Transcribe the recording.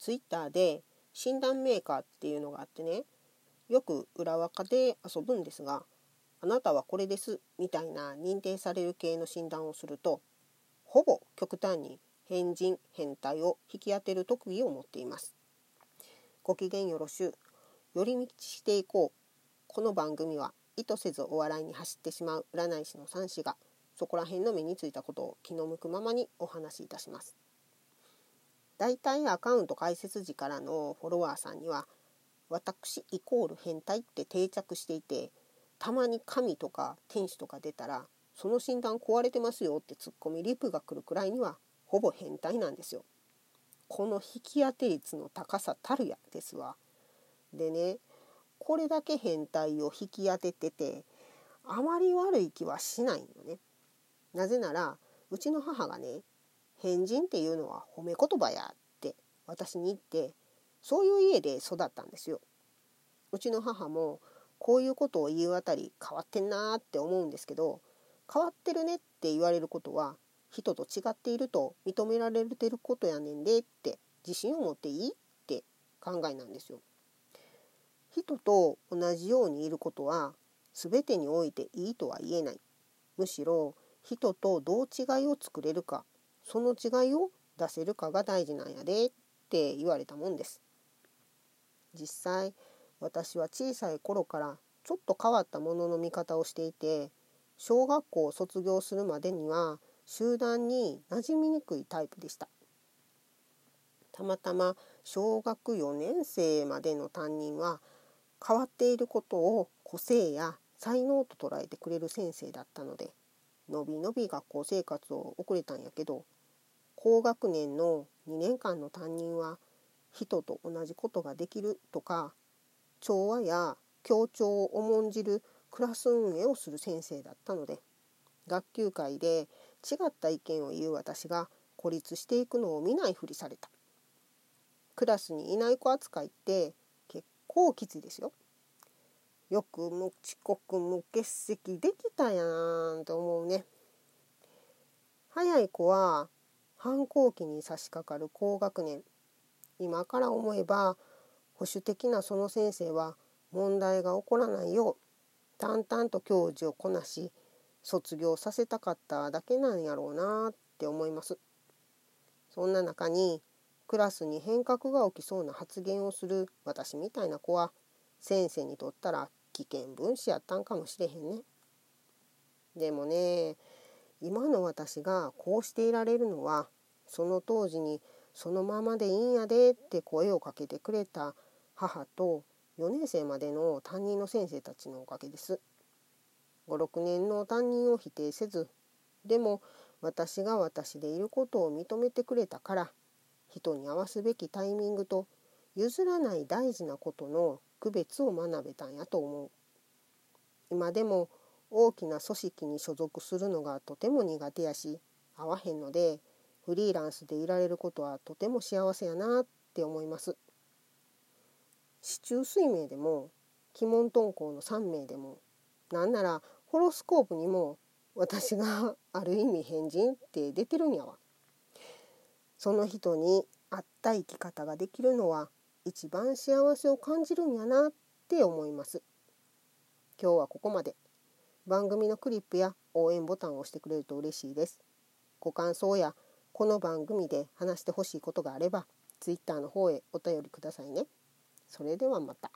ツイッターで診断メーカーっていうのがあってねよく裏若で遊ぶんですがあなたはこれですみたいな認定される系の診断をするとほぼ極端に変人変態を引き当てる特技を持っています。ご機嫌よろしゅう。寄り道していこう。この番組は意図せずお笑いに走ってしまう占い師の三子がそこら辺の目についたことを気の向くままにお話しいたします。だいたいアカウント開設時からのフォロワーさんには私イコール変態って定着していてたまに神とか天使とか出たらその診断壊れてますよってツッコミリプが来るくらいにはほぼ変態なんですよ。この引き当て率の高さたるやですわ。でねこれだけ変態を引き当てててあまり悪い気はしないのね。なぜならうちの母がね変人っていうのは褒め言葉やって私に言ってそういう家で育ったんですよ。うちの母もこういうことを言うあたり変わってんなーって思うんですけど変わってるねって言われることは人と違っていると認められてることやねんでって自信を持っていいって考えなんですよ。人と同じようにいることは全てにおいていいとは言えない。むしろ人とどう違いを作れるかその違いを出せるかが大事なんやでって言われたもんです。実際私は小さい頃からちょっと変わったものの見方をしていて小学校を卒業するまでには集団に馴染みにくいタイプでした。たまたま小学4年生までの担任は変わっていることを個性や才能と捉えてくれる先生だったのでのびのび学校生活を送れたんやけど高学年の2年間の担任は人と同じことができるとか調和や協調を重んじるクラス運営をする先生だったので学級会で違った意見を言う私が孤立していくのを見ないふりされた。クラスにいない子扱いって結構きついですよ。よく無遅刻無欠席できたやんと思うね。早い子は反抗期に差し掛かる高学年。今から思えば保守的なその先生は問題が起こらないよう淡々と教授をこなし卒業させたかっただけなんやろうなって思います。そんな中にクラスに変革が起きそうな発言をする私みたいな子は先生にとったら危険分子やったんかもしれへんね。でもね今の私がこうしていられるのはその当時にそのままでいいんやでって声をかけてくれた母と4年生までの担任の先生たちのおかげです。56年の担任を否定せずでも私が私でいることを認めてくれたから人に合わすべきタイミングと譲らない大事なことの区別を学べたんやと思う。今でも大きな組織に所属するのがとても苦手やし合わへんのでフリーランスでいられることはとても幸せやなって思います。市中水明でも鬼門遁甲の3名でもなんならホロスコープにも私がある意味変人って出てるんやわ。その人に合った生き方ができるのは一番幸せを感じるんやなって思います。今日はここまで。番組のクリップや応援ボタンを押してくれると嬉しいです。ご感想やこの番組で話してほしいことがあれば Twitter の方へお便りくださいね。それではまた。